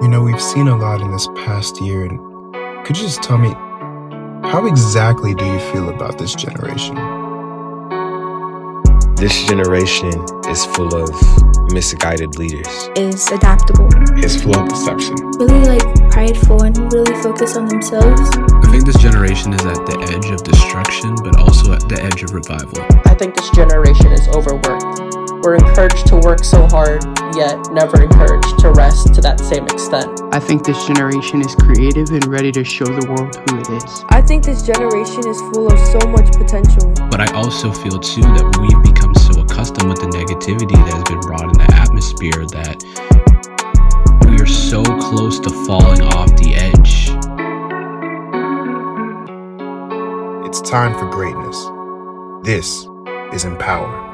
You know, we've seen a lot in this past year, and could you just tell me how exactly do you feel about this generation? This generation is full of misguided leaders. Is adaptable. Is full of perception. Really like prideful and really focused on themselves. I think this generation is at the edge of destruction, but also at the edge of revival. I think this generation is overworked. We're encouraged to work so hard, yet never encouraged to rest to that same extent. I think this generation is creative and ready to show the world who it is. I think this generation is full of so much potential. But I also feel too that we've become so accustomed with the negativity that has been brought in the atmosphere that we are so close to falling off the edge. It's time for greatness. This is Mpower.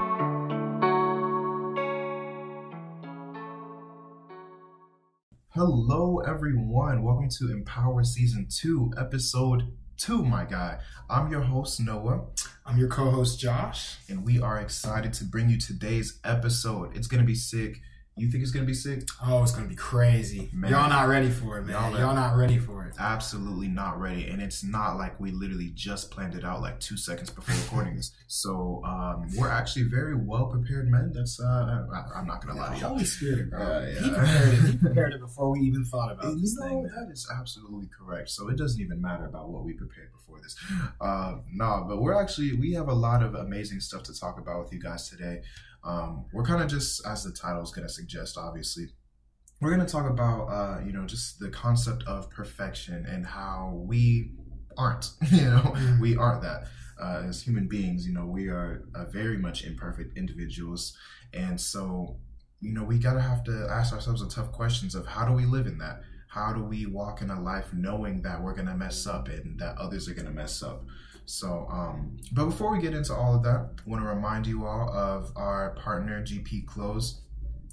Hello, everyone. Welcome to Mpower Season 2, Episode 2, my guy. I'm your host, Noah. I'm your co host, Josh. And we are excited to bring you today's episode. It's going to be sick. You think it's to be sick? Oh, it's to be crazy. Man. Y'all not ready for it, man. Y'all Y'all, not ready for it. Absolutely not ready. And it's not like we literally just planned it out like two seconds before recording this. So um, we're actually very well prepared, men. That's, uh, I, I'm not to lie to y'all. Holy Spirit, bro. Yeah, yeah. He prepared it. He prepared it before we even thought about You this know, thing. that is absolutely correct. So it doesn't even matter about what we prepared before this. Uh, no, but we're actually we have a lot of amazing stuff to talk about with you guys today. Um, we're kind of just as the title is going to suggest, obviously. We're going to talk about, uh, you know, just the concept of perfection and how we aren't, you know, Mhm. we aren't that. Uh, as human beings, you know, we are uh, very much imperfect individuals. And so, you know, we gotta have to ask ourselves the tough questions of how do we live in that? How do we walk in a life knowing that we're gonna mess up and that others are gonna mess up? So, um, but before we get into all of that, I want to remind you all of our partner GP Clothes.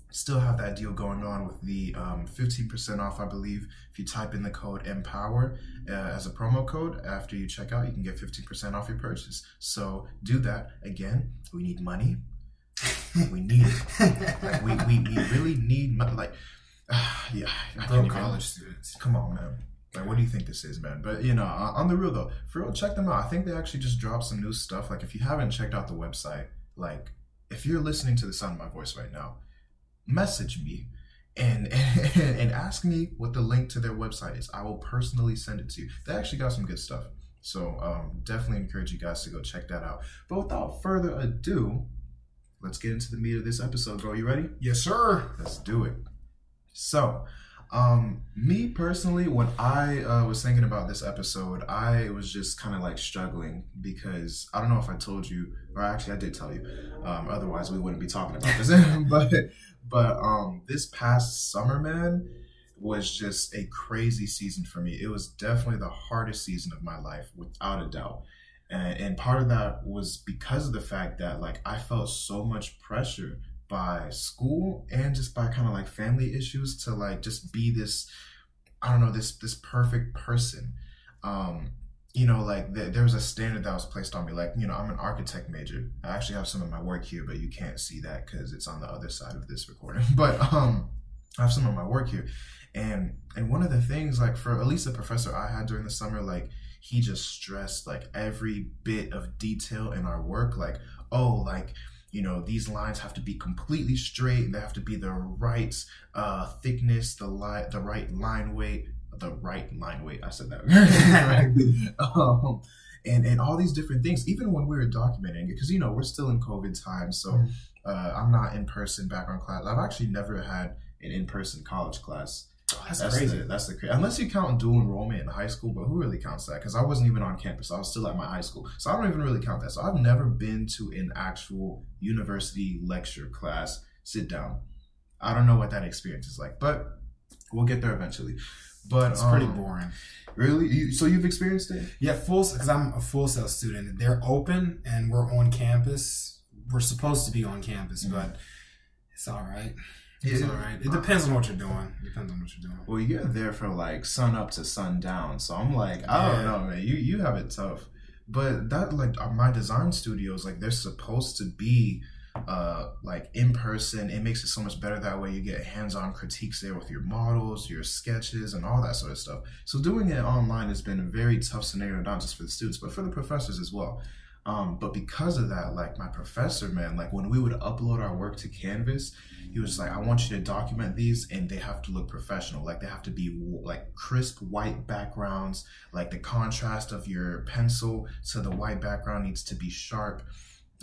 Still have that deal going on with the um, 15% off, I believe. If you type in the code EMPOWER uh, as a promo code after you check out, you can get 15% off your purchase. So do that. Again, we need money. We need it. Like, we, we, we really need money. Like, yeah, I Bro, college students. Come on, man. Like, what do you think this is, man? But you know, on the real though, for real, check them out. I think they actually just dropped some new stuff. Like, if you haven't checked out the website, like, if you're listening to the sound of my voice right now, message me and and ask me what the link to their website is. I will personally send it to you. They actually got some good stuff. So um, definitely encourage you guys to go check that out. But without further ado, let's get into the meat of this episode, bro. You ready? Yes, sir. Let's do it. So, um, me personally, when I uh, was thinking about this episode, I was just kind of like struggling because I don't know if I told you, or actually I did tell you. Um, otherwise, we wouldn't be talking about this. but, but um, this past summer, man, was just a crazy season for me. It was definitely the hardest season of my life, without a doubt. And, and part of that was because of the fact that like I felt so much pressure by school and just by kind of like family issues to like just be this i don't know this this perfect person. Um you know like th- there was a standard that was placed on me like you know i'm an architect major. I actually have some of my work here but you can't see that because it's on the other side of this recording. But um i have some of my work here. And and one of the things like for at least the professor i had during the summer like he just stressed like every bit of detail in our work like oh like you know these lines have to be completely straight they have to be the right uh thickness the line the right line weight the right line weight i said that um, and and all these different things even when we were documenting it because you know we're still in covid time so uh, i'm not in person background class. I've actually never had an in-person college class Oh, that's, that's crazy. the that's the cra- unless you count dual enrollment in high school, but who really counts that? Because I wasn't even on campus; I was still at my high school, so I don't even really count that. So I've never been to an actual university lecture class sit down. I don't know what that experience is like, but we'll get there eventually. But It's pretty um, boring. Really? You, so you've experienced it? Yeah, full because I'm a Full Sail student. They're open and we're on campus. We're supposed to be on campus, Mhm. but it's all right. It's all right. It depends on what you're doing. Depends on what you're doing. Well, you're there for like sun up to sun down, so I'm like, I don't Yeah. know, man. You you have it tough, but that like uh, my design studios, like they're supposed to be uh, like in person. It makes it so much better that way. You get hands-on critiques there with your models, your sketches, and all that sort of stuff. So doing it online has been a very tough scenario, not just for the students, but for the professors as well. Um, but because of that, like my professor, man, like when we would upload our work to Canvas, he was like, I want you to document these and they have to look professional. Like they have to be like crisp white backgrounds, like the contrast of your pencil to the white background needs to be sharp.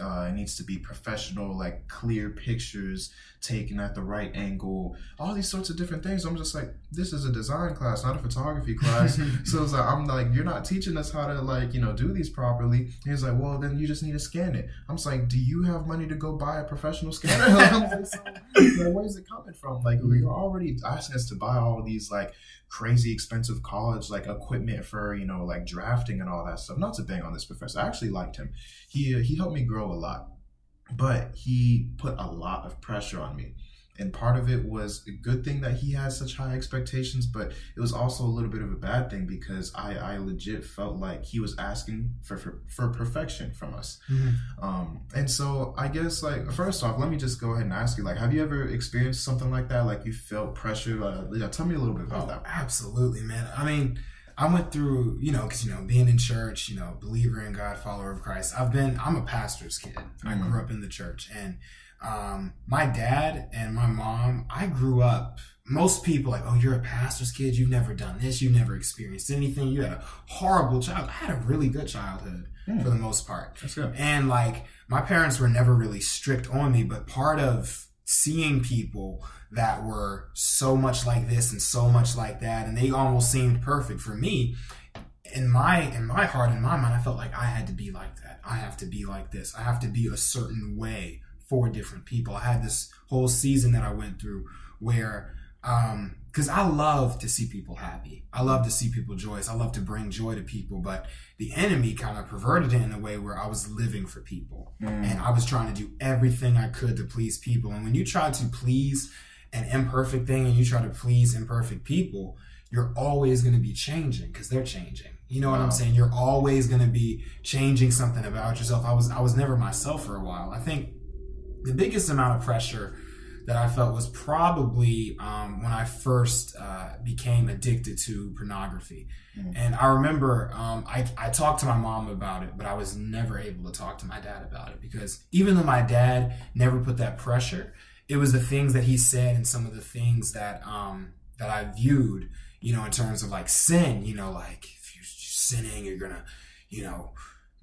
Uh, it needs to be professional, like clear pictures taken at the right angle, all these sorts of different things. I'm just like, this is a design class, not a photography class. so it's like, I'm like, you're not teaching us how to like, you know, do these properly. He's like, well, then you just need to scan it. I'm just like, do you have money to go buy a professional scanner? like, where's it coming from? Like, you're already asking us to buy all these like crazy expensive college like equipment for you know like drafting and all that stuff. Not to bang on this professor, I actually liked him. He uh, he helped me grow a lot, but he put a lot of pressure on me. And part of it was a good thing that he had such high expectations, but it was also a little bit of a bad thing because I, I legit felt like he was asking for for, for perfection from us. Mm-hmm. Um, and so I guess like first off, let me just go ahead and ask you like, have you ever experienced something like that? Like you felt pressure? Uh, yeah, tell me a little bit about oh, that. Absolutely, man. I mean. I went through, you know, because you know, being in church, you know, believer in God, follower of Christ. I've been, I'm a pastor's kid. Mm-hmm. I grew up in the church, and um, my dad and my mom, I grew up. Most people like, oh, you're a pastor's kid. You've never done this. You've never experienced anything. You had a horrible child. I had a really good childhood mm. for the most part. That's good. And like, my parents were never really strict on me, but part of seeing people that were so much like this and so much like that, and they almost seemed perfect for me. In my in my heart, in my mind, I felt like I had to be like that. I have to be like this. I have to be a certain way for different people. I had this whole season that I went through where, um, because I love to see people happy. I love to see people joyous. I love to bring joy to people, but the enemy kind of perverted it in a way where I was living for people mm. and I was trying to do everything I could to please people. And when you try to please an imperfect thing and you try to please imperfect people, you're always going to be changing because they're changing. You know what wow. I'm saying? You're always going to be changing something about yourself. I was I was never myself for a while. I think the biggest amount of pressure that I felt was probably um, when I first uh, became addicted to pornography. Mm-hmm. And I remember um, I, I talked to my mom about it, but I was never able to talk to my dad about it because even though my dad never put that pressure, it was the things that he said and some of the things that um, that I viewed, you know, in terms of like sin, you know, like if you're sinning, you're gonna, you know,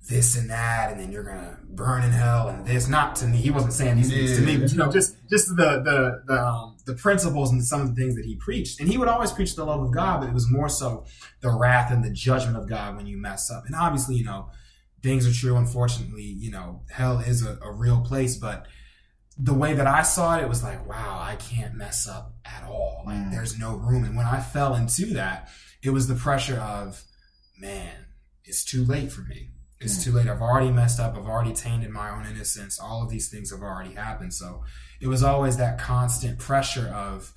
this and that, and then you're gonna burn in hell and this. Not to me, he wasn't saying these things to me, but you know, just just the the the, um, the principles and some of the things that he preached. And he would always preach the love of God, but it was more so the wrath and the judgment of God when you mess up. And obviously, you know, things are true. Unfortunately, you know, hell is a, a real place, but the way that I saw it, it was like, wow, I can't mess up at all. Like, mm. there's no room. And when I fell into that, it was the pressure of, man, it's too late for me it's too late. I've already messed up. I've already tainted my own innocence. All of these things have already happened. So it was always that constant pressure of,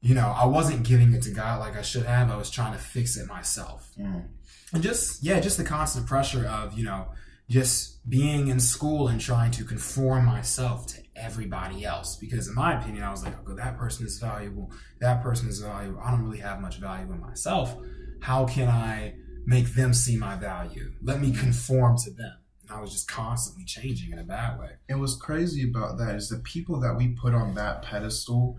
you know, I wasn't giving it to God like I should have. I was trying to fix it myself. Mm. And just, yeah, just the constant pressure of, you know, just being in school and trying to conform myself to everybody else. Because in my opinion, I was like, okay, that person is valuable. That person is valuable. I don't really have much value in myself. How can I make them see my value. Let me conform to them. And I was just constantly changing in a bad way. And what's crazy about that is the people that we put on that pedestal,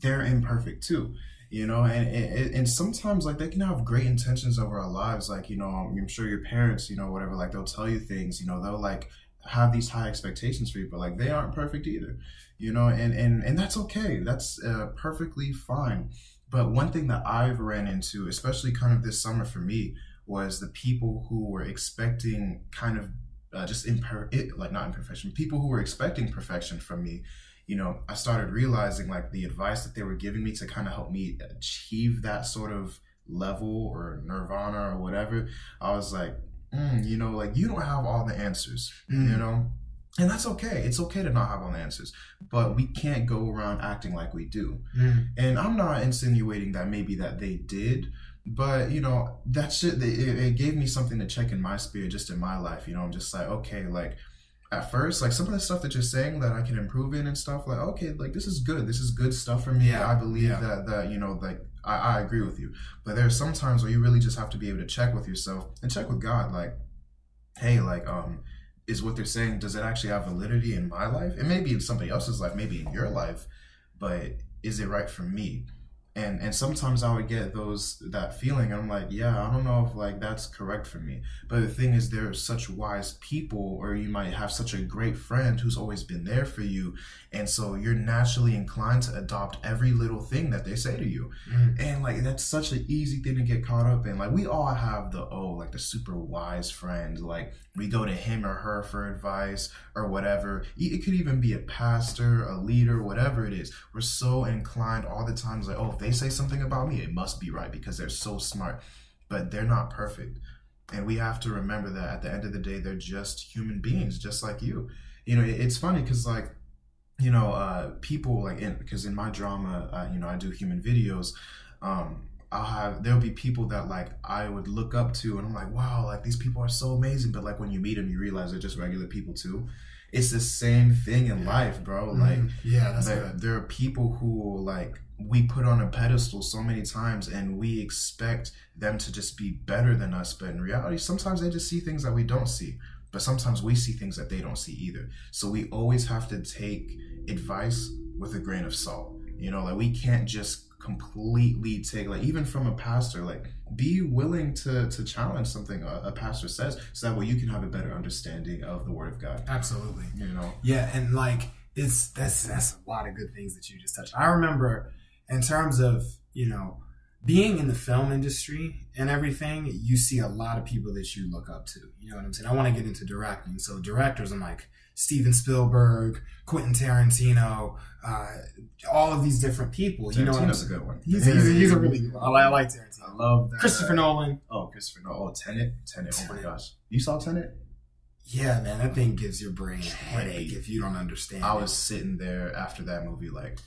they're imperfect too. You know, and, and and sometimes like they can have great intentions over our lives. Like you know, I'm sure your parents, you know, whatever, like they'll tell you things. You know, they'll like have these high expectations for you, but like they aren't perfect either. You know, and and and that's okay. That's uh, perfectly fine. But one thing that I've ran into, especially kind of this summer for me, was the people who were expecting kind of uh, just imper- it, like not imperfection, people who were expecting perfection from me. You know, I started realizing like the advice that they were giving me to kind of help me achieve that sort of level or nirvana or whatever. I was like, mm, you know, like you don't have all the answers, mm. you know, and that's okay. It's okay to not have all the answers, but we can't go around acting like we do. Mm. And I'm not insinuating that maybe that they did, but you know that shit it, it gave me something to check in my spirit just in my life you know i'm just like okay like at first, like some of the stuff that you're saying that I can improve in and stuff, like okay, like this is good. This is good stuff for me. Yeah, I believe yeah. that that you know, like I, I agree with you. But there's some times where you really just have to be able to check with yourself and check with God, like, hey, like um, is what they're saying does it actually have validity in my life? It may be in somebody else's life, maybe in your life, but is it right for me? And and sometimes I would get those that feeling. I'm like, yeah, I don't know if like that's correct for me. But the thing is, there are such wise people, or you might have such a great friend who's always been there for you, and so you're naturally inclined to adopt every little thing that they say to you. Mm. And like that's such an easy thing to get caught up in. Like we all have the oh, like the super wise friend. Like we go to him or her for advice or whatever. It could even be a pastor, a leader, whatever it is. We're so inclined all the times like, oh, they say something about me, it must be right because they're so smart. But they're not perfect. And we have to remember that at the end of the day, they're just human beings, just like you. You know, it's funny because, like, you know, uh, people like in because in my drama, uh, you know, I do human videos. Um, I'll have there'll be people that like I would look up to, and I'm like, wow, like these people are so amazing. But like when you meet them, you realize they're just regular people too. It's the same thing in life, bro. Like Mm. yeah, that's like, there are people who like we put on a pedestal so many times and we expect them to just be better than us but in reality sometimes they just see things that we don't see. But sometimes we see things that they don't see either. So we always have to take advice with a grain of salt. You know like we can't just completely take like even from a pastor like be willing to to challenge something a, a pastor says so that way you can have a better understanding of the word of god Absolutely. you know Yeah, and like it's that's that's a lot of good things that you just touched. I remember in terms of you know being in the film industry and everything, you see a lot of people that you look up to. You know what I'm saying? I want to get into directing, so directors, I'm like Steven Spielberg, Quentin Tarantino, uh, all of these different people. You know what Tarantino's a good one He's, he's, a, he's a really good one. I like, I like Tarantino. I love that. Christopher Nolan. Oh, Christopher Nolan. Oh, Tenet. Tenet. Oh my gosh. You saw Tenet? Yeah, man, that thing gives your brain a headache if you don't understand. I it. was sitting there after that movie, like,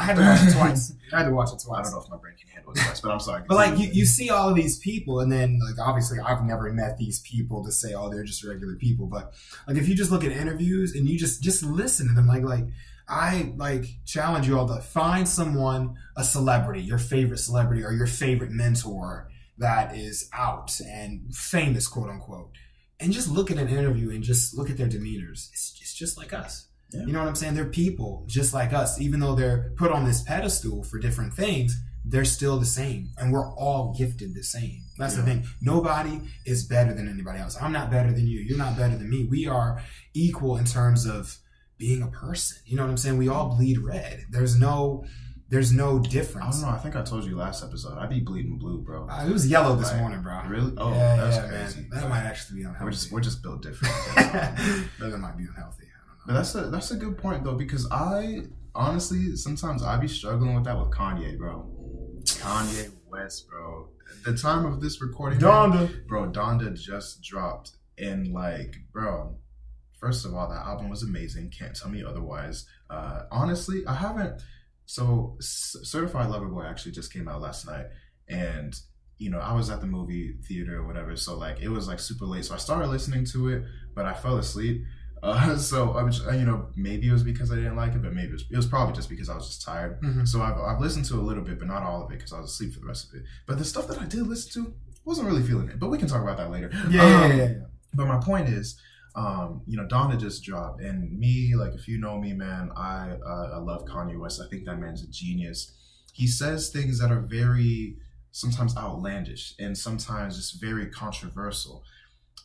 I had to watch it twice. I had to watch it twice. I don't know if my brain can handle it twice, but I'm sorry. But like you, you see all of these people, and then like obviously I've never met these people to say, oh, they're just regular people. But like if you just look at interviews and you just just listen to them, like like I like challenge you all to find someone, a celebrity, your favorite celebrity or your favorite mentor that is out and famous, quote unquote, and just look at an interview and just look at their demeanors. It's, it's just like us. Yeah. You know what I'm saying? They're people just like us. Even though they're put on this pedestal for different things, they're still the same. And we're all gifted the same. That's the thing. Nobody is better than anybody else. I'm not better than you. You're not better than me. We are equal in terms of being a person. You know what I'm saying? We all bleed red. There's no there's no difference. I don't know. I think I told you last episode. I'd be bleeding blue, bro. Uh, it was yellow this Right. morning, bro. Really? Oh, yeah, that's yeah, crazy. man. That might actually be unhealthy. We're just we're just built different. that might be unhealthy. I don't know. But that's a that's a good point though, because I honestly sometimes I be struggling with that with Kanye, bro. Kanye West, bro. At the time of this recording, Donda. bro, Donda just dropped, and like, bro, first of all, that album was amazing. Can't tell me otherwise. Uh, honestly, I haven't. So, C- Certified Lover Boy actually just came out last night, and you know, I was at the movie theater or whatever, so like it was like super late. So I started listening to it, but I fell asleep. Uh, so I was, you know, maybe it was because I didn't like it, but maybe it was, it was probably just because I was just tired. Mhm. So I've, I've listened to a little bit, but not all of it because I was asleep for the rest of it. But the stuff that I did listen to wasn't really feeling it. But we can talk about that later. Yeah, yeah, Um, yeah, yeah. But my point is, um, you know, Donda just dropped, and me, like, if you know me, man, I uh, I love Kanye West. I think that man's a genius. He says things that are very sometimes outlandish and sometimes just very controversial.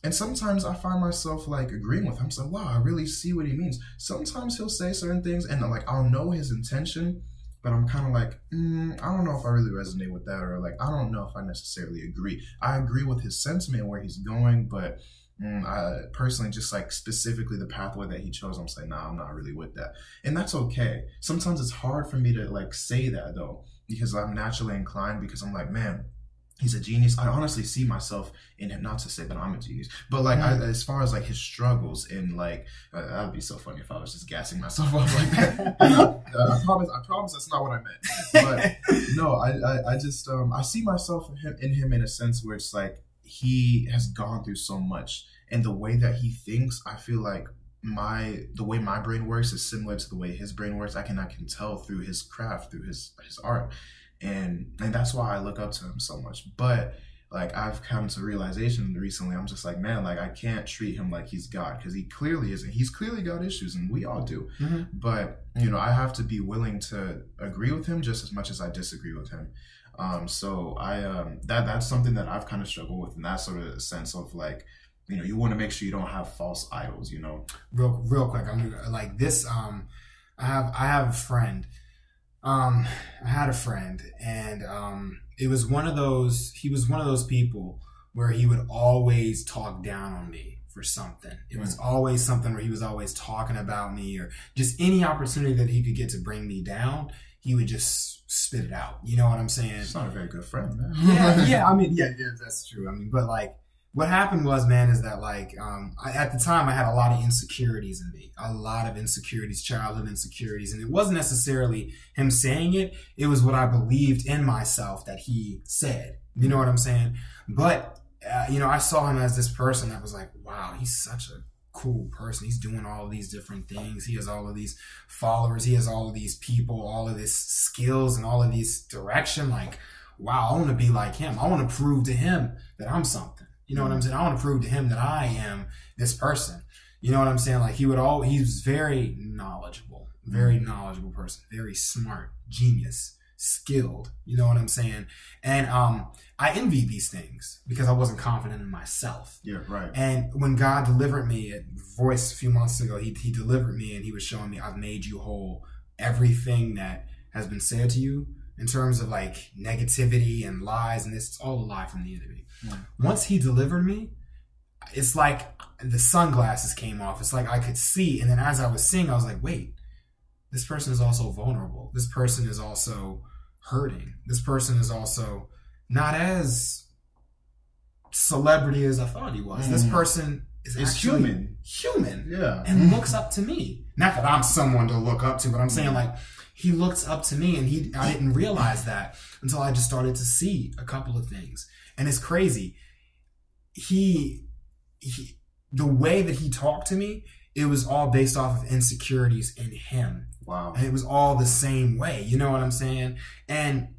And sometimes I find myself like agreeing with him. So wow, I really see what he means. Sometimes he'll say certain things, and like I'll know his intention, but I'm kind of like, mm, I don't know if I really resonate with that, or like I don't know if I necessarily agree. I agree with his sentiment where he's going, but mm, I personally just like specifically the pathway that he chose. I'm saying, nah, I'm not really with that, and that's okay. Sometimes it's hard for me to like say that though because I'm naturally inclined because I'm like, man, he's a genius. I honestly see myself in him. Not to say that I'm a genius, but like I, as far as like his struggles and like uh, that would be so funny if I was just gassing myself up like that. Uh, I promise. I promise that's not what I meant. But no, I, I, I just um I see myself in him, in him in a sense where it's like he has gone through so much and the way that he thinks, I feel like my the way my brain works is similar to the way his brain works. I can I can tell through his craft, through his his art, and and that's why I look up to him so much. But like I've come to realization recently, I'm just like, man, like I can't treat him like he's God because he clearly isn't. He's clearly got issues, and we all do. Mhm. But you know, I have to be willing to agree with him just as much as I disagree with him. Um, so I um, that that's something that I've kind of struggled with in that sort of sense of like, you know, you want to make sure you don't have false idols. You know, real real quick i'm gonna like this um i have i have a friend um i had a friend and um it was one of those he was one of those people where he would always talk down on me for something it was always something where he was always talking about me or just any opportunity that he could get to bring me down he would just spit it out you know what i'm saying it's not a very good friend, man. yeah, yeah. I mean, yeah, yeah, that's true. I mean, but like, what happened was, man, is that like, um, I, at the time, I had a lot of insecurities in me, a lot of insecurities, childhood insecurities, and it wasn't necessarily him saying it; it was what I believed in myself that he said. You know what I'm saying? But uh, you know, I saw him as this person that was like, wow, he's such a cool person. He's doing all these different things. He has all of these followers. He has all of these people, all of these skills, and all of these direction. Like, wow, I want to be like him. I want to prove to him that I'm something. You know what I'm saying? I want to prove to him that I am this person. You know what I'm saying? Like he would all he's very knowledgeable, very knowledgeable person, very smart, genius, skilled. You know what I'm saying? And um I envied these things because I wasn't confident in myself. Yeah, right. And when God delivered me at Voice a few months ago, he, he delivered me and he was showing me, I've made you whole. Everything that has been said to you in terms of like negativity and lies and this, it's all a lie from the enemy. Once he delivered me, it's like the sunglasses came off. It's like I could see. And then as I was seeing, I was like, wait, this person is also vulnerable. This person is also hurting. This person is also not as celebrity as I thought he was. This Mhm. person is human. human Yeah. and looks up to me. Not that I'm someone to look up to, but I'm saying like he looks up to me and he I didn't realize that until I just started to see a couple of things. And it's crazy. He he the way that he talked to me, it was all based off of insecurities in him. Wow. And it was all the same way. You know what I'm saying? And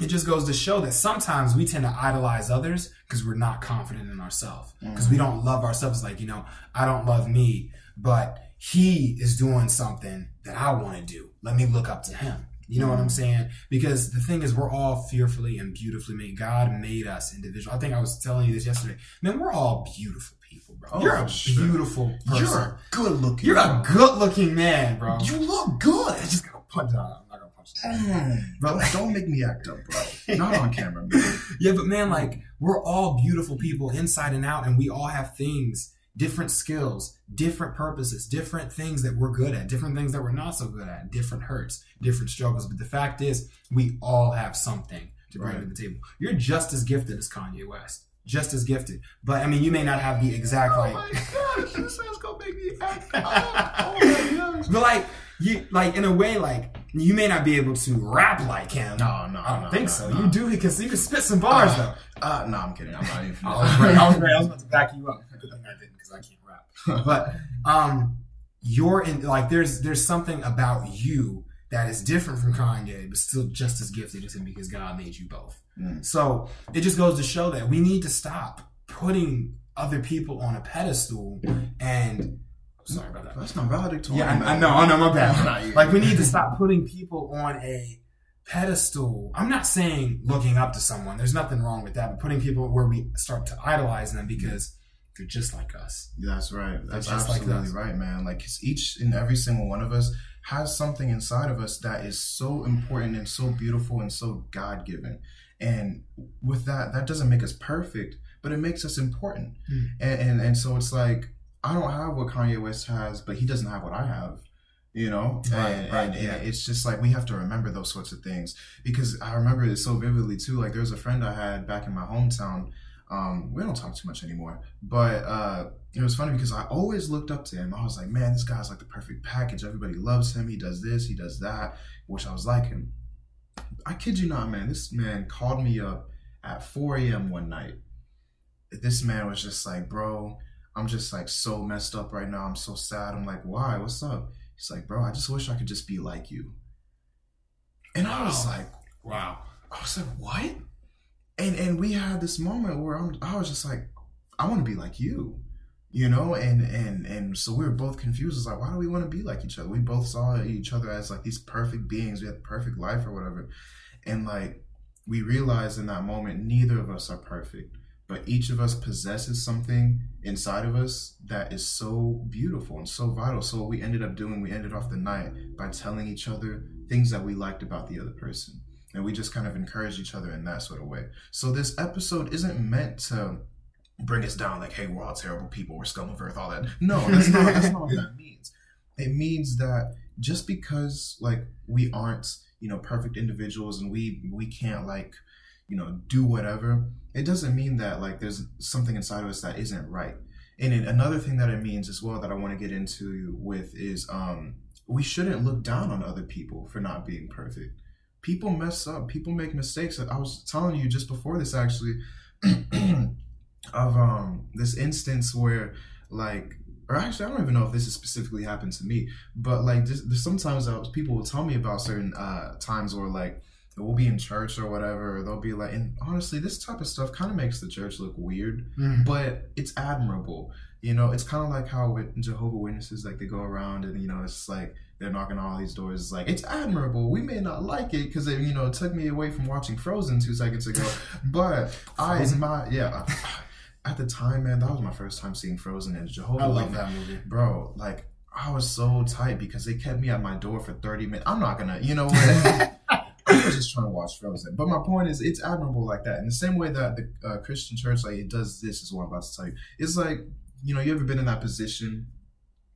it just goes to show that sometimes we tend to idolize others because we're not confident in ourselves. Mm-hmm. Because we don't love ourselves. Like, you know, I don't love me, but he is doing something that I want to do. Let me look up to him. You know what I'm saying? Because the thing is, we're all fearfully and beautifully made. God made us individual. I think I was telling you this yesterday. Man, we're all beautiful people, bro. Oh, You're a sure. beautiful person. You're a good looking. You're a good looking man, bro. You look good. I just gotta punch out. I'm not gonna punch. Mm, bro, don't make me act up, bro. Not on camera, man. Yeah, but man, like we're all beautiful people inside and out, and we all have things, different skills, different purposes, different things that we're good at, different things that we're not so good at, different hurts, different struggles. But the fact is, we all have something to bring Right. to the table. You're just as gifted as Kanye West. Just as gifted. But I mean you may not have the exact right Oh like my gosh, this man's gonna make me act up. Oh my gosh. But like you like in a way like you may not be able to rap like him. No, no, I don't no, think no, so. no. You do because you can spit some bars though. Uh, no, I'm kidding. I'm not even. I was great. I was great. I was about to back you up. Thing I didn't because I can't rap. But um, you're in like there's there's something about you that is different from Kanye, but still just as gifted as him because God made you both. Mm. So it just goes to show that we need to stop putting other people on a pedestal and. Sorry about that. That's not valedictorian. Yeah, I, I know, I know, my bad. Like we need to stop putting people on a pedestal. I'm not saying looking up to someone. There's nothing wrong with that, but putting people where we start to idolize them because they're just like us. That's right. That's like absolutely us. right, man. Like each and every single one of us has something inside of us that is so important and so beautiful and so God given. And with that, that doesn't make us perfect, but it makes us important. Hmm. And, and and so it's like I don't have what Kanye West has, but he doesn't have what I have. You know, Right, and, right, and- and yeah. it's just like we have to remember those sorts of things because I remember it so vividly too. Like there was a friend I had back in my hometown. Um, we don't talk too much anymore, but uh, it was funny because I always looked up to him. I was like, man, this guy's like the perfect package. Everybody loves him. He does this, he does that. Wish I was like him. I kid you not, man. This man called me up at 4 a.m. one night. This man was just like, bro, I'm just like so messed up right now. I'm so sad. I'm like, why? What's up? He's like, bro, I just wish I could just be like you. And I was like, Wow. I was like, what? And and we had this moment where I'm, I was just like, I want to be like you, you know. And and and so we were both confused. It's like, why do we want to be like each other? We both saw each other as like these perfect beings. We had perfect life or whatever. And like we realized in that moment, neither of us are perfect, but each of us possesses something inside of us that is so beautiful and so vital. So what we ended up doing, we ended off the night by telling each other things that we liked about the other person and we just kind of encourage each other in that sort of way. So this episode isn't meant to bring us down like, hey, we're all terrible people, we're scum of earth, all that. No, that's not that's not what that means. It means that just because like we aren't, you know, perfect individuals and we we can't like, you know, do whatever, it doesn't mean that like there's something inside of us that isn't right. And it, another thing that it means as well that I want to get into with is um we shouldn't look down on other people for not being perfect people mess up people make mistakes i was telling you just before this actually of um this instance where like or actually i don't even know if this has specifically happened to me but like just, there's sometimes uh, people will tell me about certain uh times where like we'll be in church or whatever or they'll be like and honestly this type of stuff kind of makes the church look weird Mm. but it's admirable. You know, it's kind of like how with Jehovah Witnesses, like they go around and you know, it's like they're knocking on all these doors. It's like it's admirable. We may not like it because it you know took me away from watching Frozen two seconds ago, but I my yeah. At the time, man, that was my first time seeing Frozen and Jehovah. I love Witness- that movie. bro. Like I was so tight because they kept me at my door for thirty minutes. I'm not gonna, you know what? I was just trying to watch Frozen. But my point is, it's admirable like that. In the same way that the uh, Christian church, like, it does this, is what I'm about to tell you. It's like, you know, you ever been in that position?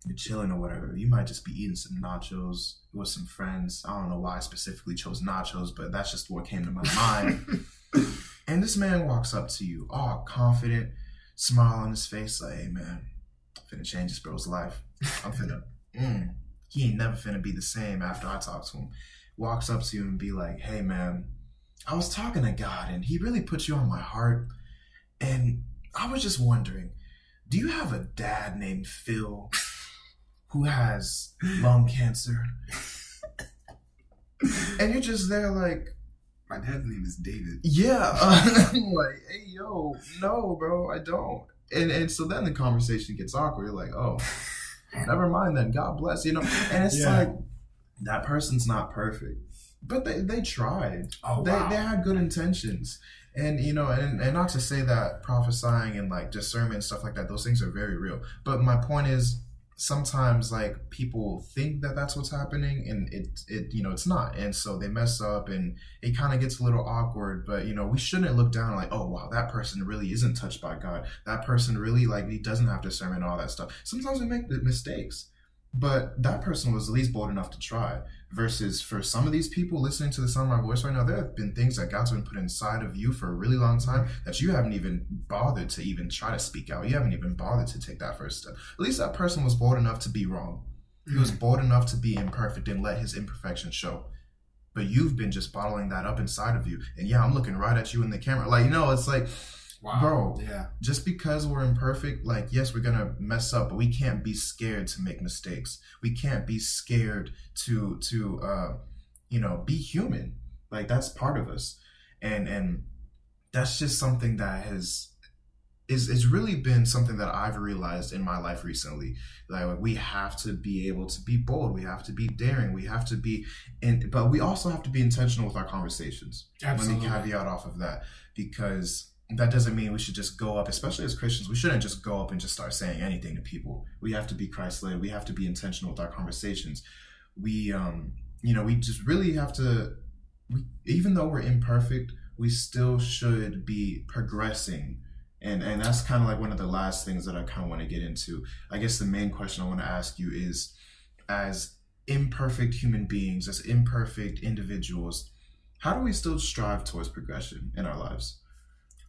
You're chilling or whatever. You might just be eating some nachos with some friends. I don't know why I specifically chose nachos, but that's just what came to my mind. and this man walks up to you, all confident, smile on his face, like, hey, man, I'm finna change this bro's life. I'm finna, mm, he ain't never finna be the same after I talk to him walks up to you and be like, "Hey, man, I was talking to God, and He really put you on my heart, and I was just wondering, do you have a dad named Phil who has lung cancer?" And you're just there like, My dad's name is David. yeah, uh, like, hey, yo, no, bro, I don't. And and so then the conversation gets awkward. You're like, oh, never mind then. God bless, you know. And it's Yeah. like that person's not perfect, but they they tried. Oh they wow. they had good intentions. And you know, and, and not to say that prophesying and like discernment and stuff like that, those things are very real. But my point is, sometimes like people think that that's what's happening, and it it you know it's not, and so they mess up, and it kind of gets a little awkward. But you know, we shouldn't look down like, oh wow, that person really isn't touched by God. That person really like he doesn't have discernment, and all that stuff. Sometimes we make mistakes, but that person was at least bold enough to try versus for some of these people listening to the sound of my voice right now, there have been things that God's been put inside of you for a really long time that you haven't even bothered to even try to speak out. You haven't even bothered to take that first step. At least that person was bold enough to be wrong. He was mm. bold enough to be imperfect and let his imperfection show. But you've been just bottling that up inside of you. And yeah, I'm looking right at you in the camera. Like, you know, it's like, Wow. Bro. Yeah. just because we're imperfect, like, yes, we're gonna mess up, but we can't be scared to make mistakes. We can't be scared to to uh you know be human. Like that's part of us. And and that's just something that has is it's really been something that I've realized in my life recently. Like we have to be able to be bold, we have to be daring, we have to be and but we also have to be intentional with our conversations. Absolutely. Let me caveat off of that because that doesn't mean we should just go up, especially as Christians, we shouldn't just go up and just start saying anything to people. We have to be Christ led. We have to be intentional with our conversations. We, um, you know, we just really have to, we, even though we're imperfect, we still should be progressing. And, and that's kind of like one of the last things that I kind of want to get into. I guess the main question I want to ask you is as imperfect human beings, as imperfect individuals, how do we still strive towards progression in our lives?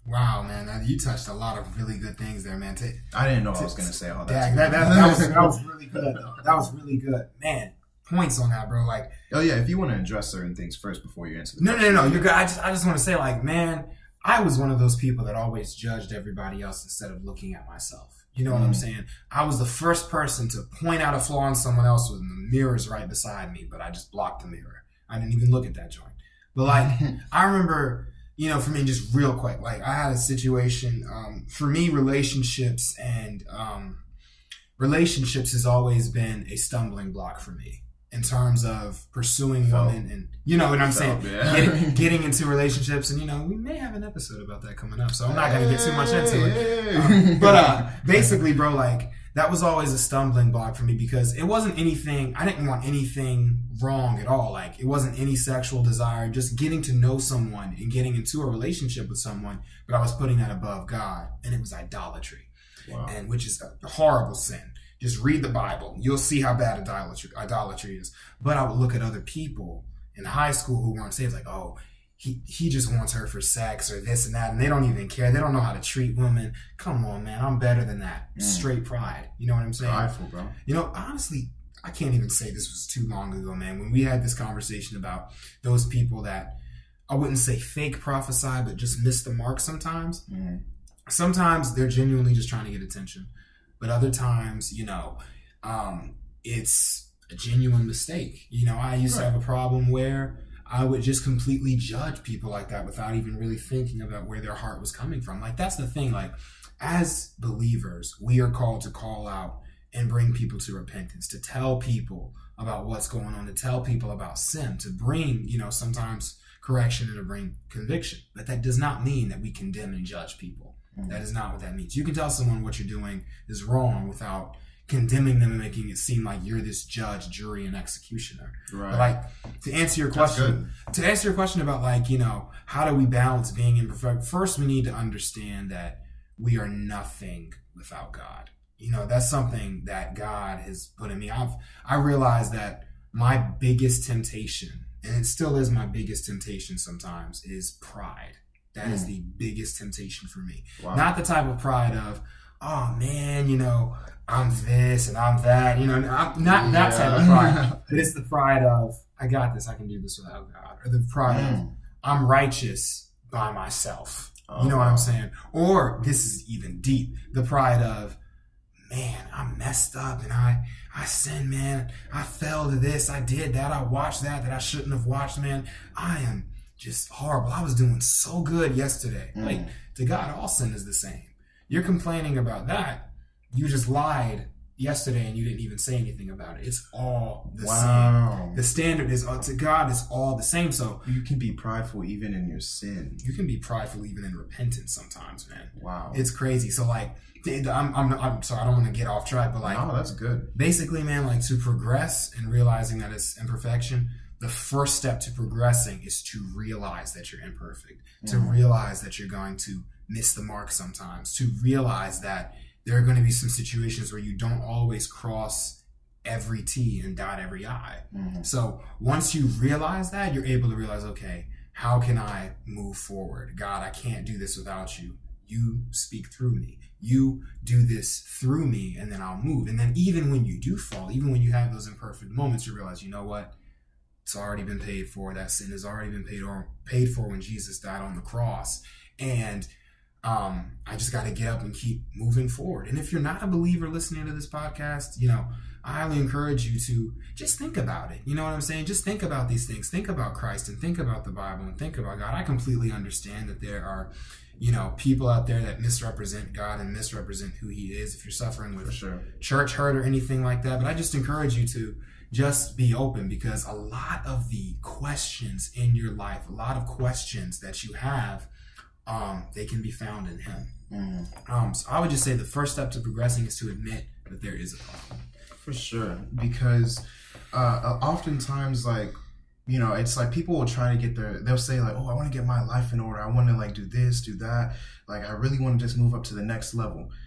Wow, man. You touched a lot of really good things there, man. Ta- I didn't know I was going to say all that, that. that, that, that was, that was really good. though. That was really good. Man, points on that, bro. Like, oh yeah, if you want to address certain things first before you answer. The no, no, no, no. You're good. I just, I just want to say, like, man, I was one of those people that always judged everybody else instead of looking at myself. You know what I'm Mm. saying? I was the first person to point out a flaw in someone else when the mirror's right beside me, but I just blocked the mirror. I didn't even look at that joint. But like, I remember, you know, for me, just real quick, like I had a situation, um, for me, relationships and, um, relationships has always been a stumbling block for me in terms of pursuing women and, you know what I'm saying? Yeah. Getting, getting into relationships. And, you know, we may have an episode about that coming up, so I'm not going to get too much into it. Um, but uh basically bro like that was always a stumbling block for me because it wasn't anything i didn't want anything wrong at all. Like it wasn't any sexual desire just getting to know someone and getting into a relationship with someone but i was putting that above god and it was idolatry. Wow. and which is a horrible sin. Just read the bible you'll see how bad idolatry idolatry is. But i would look at other people in high school who weren't saved like oh he he just wants her for sex or this and that, and they don't even care. They don't know how to treat women. Come on, man, I'm better than that. Mm. Straight pride. You know what I'm saying? Prideful, bro. You know, honestly, I can't even say this was too long ago, man. When we had this conversation about those people that I wouldn't say fake prophesy, but just miss the mark sometimes. Mm. Sometimes they're genuinely just trying to get attention, but other times, you know, um, it's a genuine mistake. You know, I used to have a problem where I would just completely judge people like that without even really thinking about where their heart was coming from. Like that's the thing. Like as believers, we are called to call out and bring people to repentance, to tell people about what's going on, to tell people about sin, to bring, you know, sometimes correction and to bring conviction. But that does not mean that we condemn and judge people. Mm. That is not what that means. You can tell someone what you're doing is wrong without condemning them and making it seem like you're this judge, jury, and executioner. Right. But like to answer your question, to answer your question about like you know how do we balance being imperfect? First, we need to understand that we are nothing without God. You know that's something that God has put in me. I've I realized that my biggest temptation, and it still is my biggest temptation sometimes, is pride. That is mm. the biggest temptation for me. Wow. Not the type of pride of, oh man, you know, I'm this and I'm that. You know, I'm not that type of pride. But it's the pride of, I got this, I can do this without God. Or the pride of, Mm. I'm righteous by myself. Oh, you know what. I'm saying? Or this is even deep. The pride of, man, I'm messed up and I, I sinned, man. I fell to this, I did that, I watched that that I shouldn't have watched, man. I am just horrible. I was doing so good yesterday. Mm. Like, to God, all sin is the same. You're complaining about that. You just lied yesterday and you didn't even say anything about it. It's all the Wow. same. The standard is uh, to God It's all the same. So You can be prideful even in your sin. you can be prideful even in repentance sometimes, man. Wow. It's crazy. So like, I'm, I'm, I'm sorry, I don't want to get off track, but like, no, that's good. basically, man, like to progress and realizing that it's imperfection, the first step to progressing is to realize that you're imperfect, to Mhm. realize that you're going to miss the mark sometimes, to realize that there are going to be some situations where you don't always cross every T and dot every I. Mhm. So once you realize that, you're able to realize, okay, how can I move forward? God, I can't do this without you. You speak through me. You do this through me, and then I'll move. And then even when you do fall, even when you have those imperfect moments, you realize, you know what? It's already been paid for. That sin has already been paid or paid for when Jesus died on the cross. And um, I just got to get up and keep moving forward. And if you're not a believer listening to this podcast, you know, I highly encourage you to just think about it. You know what I'm saying? Just think about these things. Think about Christ and think about the Bible and think about God. I completely understand that there are, you know, people out there that misrepresent God and misrepresent who He is. If you're suffering with sure. church hurt or anything like that. But I just encourage you to just be open because a lot of the questions in your life, a lot of questions that you have, um, they can be found in Him. Mhm. Um, so I would just say the first step to progressing is to admit that there is a problem. For sure, because uh, oftentimes, like you know, it's like people will try to get their. They'll say like, "Oh, I want to get my life in order. I want to like do this, do that. Like, I really want to just move up to the next level."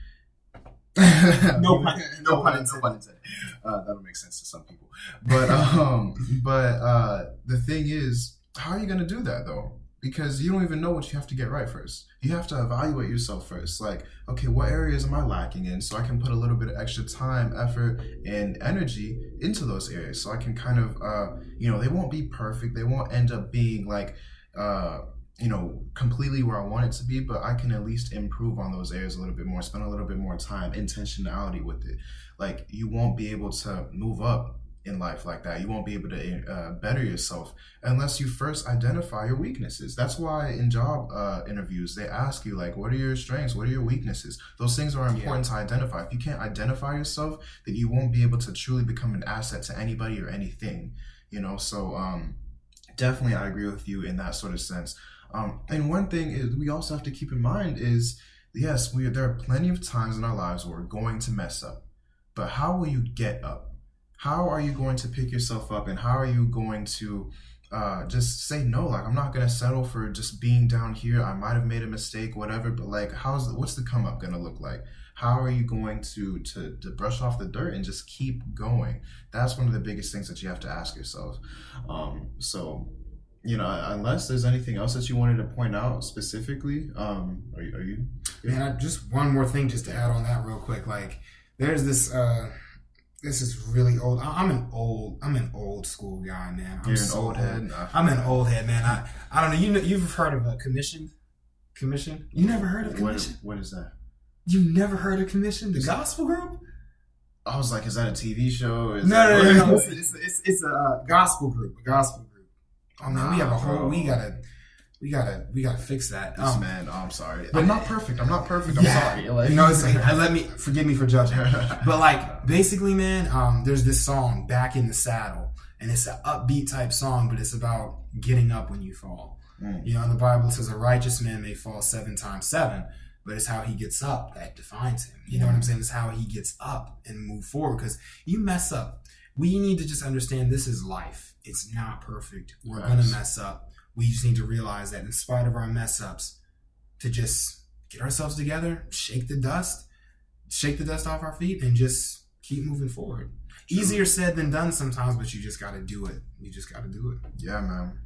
No pun- no pun, no pun intended. Uh, that'll make sense to some people, but um, but uh, the thing is, how are you gonna do that though? Because you don't even know what you have to get right first. You have to evaluate yourself first. Like, okay, what areas am I lacking in, so I can put a little bit of extra time, effort, and energy into those areas, so I can kind of, uh, you know, they won't be perfect. They won't end up being like. Uh, you know, completely where I want it to be, but I can at least improve on those areas a little bit more, spend a little bit more time, intentionality with it. Like you won't be able to move up in life like that. You won't be able to uh, better yourself unless you first identify your weaknesses. That's why in job uh, interviews they ask you like, "What are your strengths? What are your weaknesses?" Those things are important yeah. to identify. If you can't identify yourself, then you won't be able to truly become an asset to anybody or anything. You know, so um, definitely I agree with you in that sort of sense. Um, and one thing is we also have to keep in mind is yes, we there are plenty of times in our lives where we're going to mess up, but how will you get up? How are you going to pick yourself up? And how are you going to uh, just say no? Like i'm not going to settle for just being down here. I might have made a mistake whatever but like how's the, what's the come up going to look like? How are you going to, to to brush off the dirt and just keep going? That's one of the biggest things that you have to ask yourself. Um, so you know unless there's anything else that you wanted to point out specifically um, are, you, are you? Man just one more thing just to add on that real quick. Like there's this uh this is really old. I'm an old, I'm an old school guy, man. I'm You're an so old head. I'm an old head, man. I, I don't know. You know, you've heard of a commission? Commission? You never heard of commission? What, what is that? You never heard of commission? The gospel group? I was like, is that a TV show? Is no, no, no, no, It's, it's, it's, it's, a gospel group. A gospel group. Oh man, we have a whole. We gotta we gotta we gotta fix that. This um, man, oh, I'm sorry. I'm not perfect. I'm not perfect. I'm yeah, sorry. Like, you know, it's like, let me forgive me for judging. but like basically, man, um, there's this song "Back in the Saddle," and it's an upbeat type song, but it's about getting up when you fall. Mm. You know, the Bible says a righteous man may fall seven times seven, but it's how he gets up that defines him. You know what I'm saying? It's how he gets up and move forward. Because you mess up, we need to just understand this is life. It's not perfect. We're yes. gonna mess up we just need to realize that in spite of our mess ups, to just get ourselves together, shake the dust, shake the dust off our feet, and just keep moving forward. Easier said than done sometimes, but you just got to do it. You just got to do it. Yeah, man.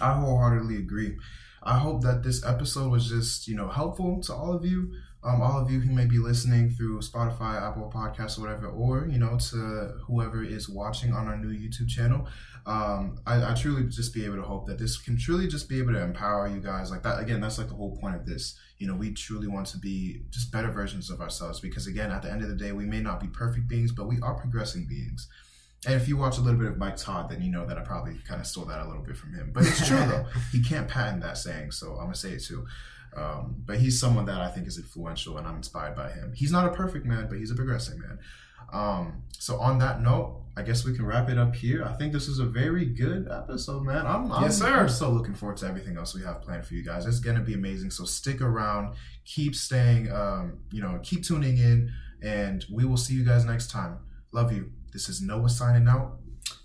I wholeheartedly agree. I hope that this episode was just, you know, helpful to all of you. Um, all of you who may be listening through Spotify, Apple Podcasts, or whatever, or you know, to whoever is watching on our new YouTube channel um, I, I, truly just be able to hope that this can truly just be able to empower you guys like that again that's like the whole point of this you know we truly want to be just better versions of ourselves because again at the end of the day we may not be perfect beings but we are progressing beings and if you watch a little bit of Mike Todd, then you know that I probably kind of stole that a little bit from him. But it's true though. He can't patent that saying, so I'm gonna say it too. Um, but he's someone that I think is influential, and I'm inspired by him. He's not a perfect man, but he's a progressing man. Um, so on that note, I guess we can wrap it up here. I think this is a very good episode, man. I'm, I'm, yes, sir. I'm so looking forward to everything else we have planned for you guys. It's gonna be amazing. So stick around, keep staying, um, you know, keep tuning in, and we will see you guys next time. Love you. This is Noah signing out.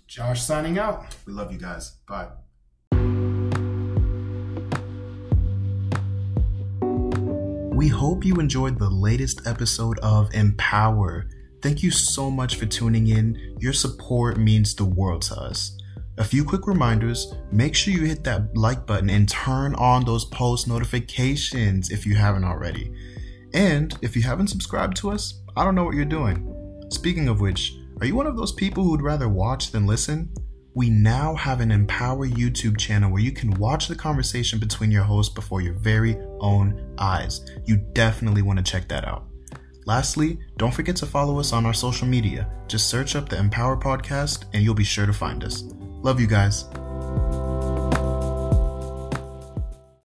Josh signing out. We love you guys. Bye. We hope you enjoyed the latest episode of Mpower. Thank you so much for tuning in. Your support means the world to us. A few quick reminders make sure you hit that like button and turn on those post notifications if you haven't already. And if you haven't subscribed to us, I don't know what you're doing. Speaking of which, are you one of those people who'd rather watch than listen? We now have an Mpower YouTube channel where you can watch the conversation between your hosts before your very own eyes. You definitely want to check that out. Lastly, don't forget to follow us on our social media. Just search up the Mpower Podcast and you'll be sure to find us. Love you guys.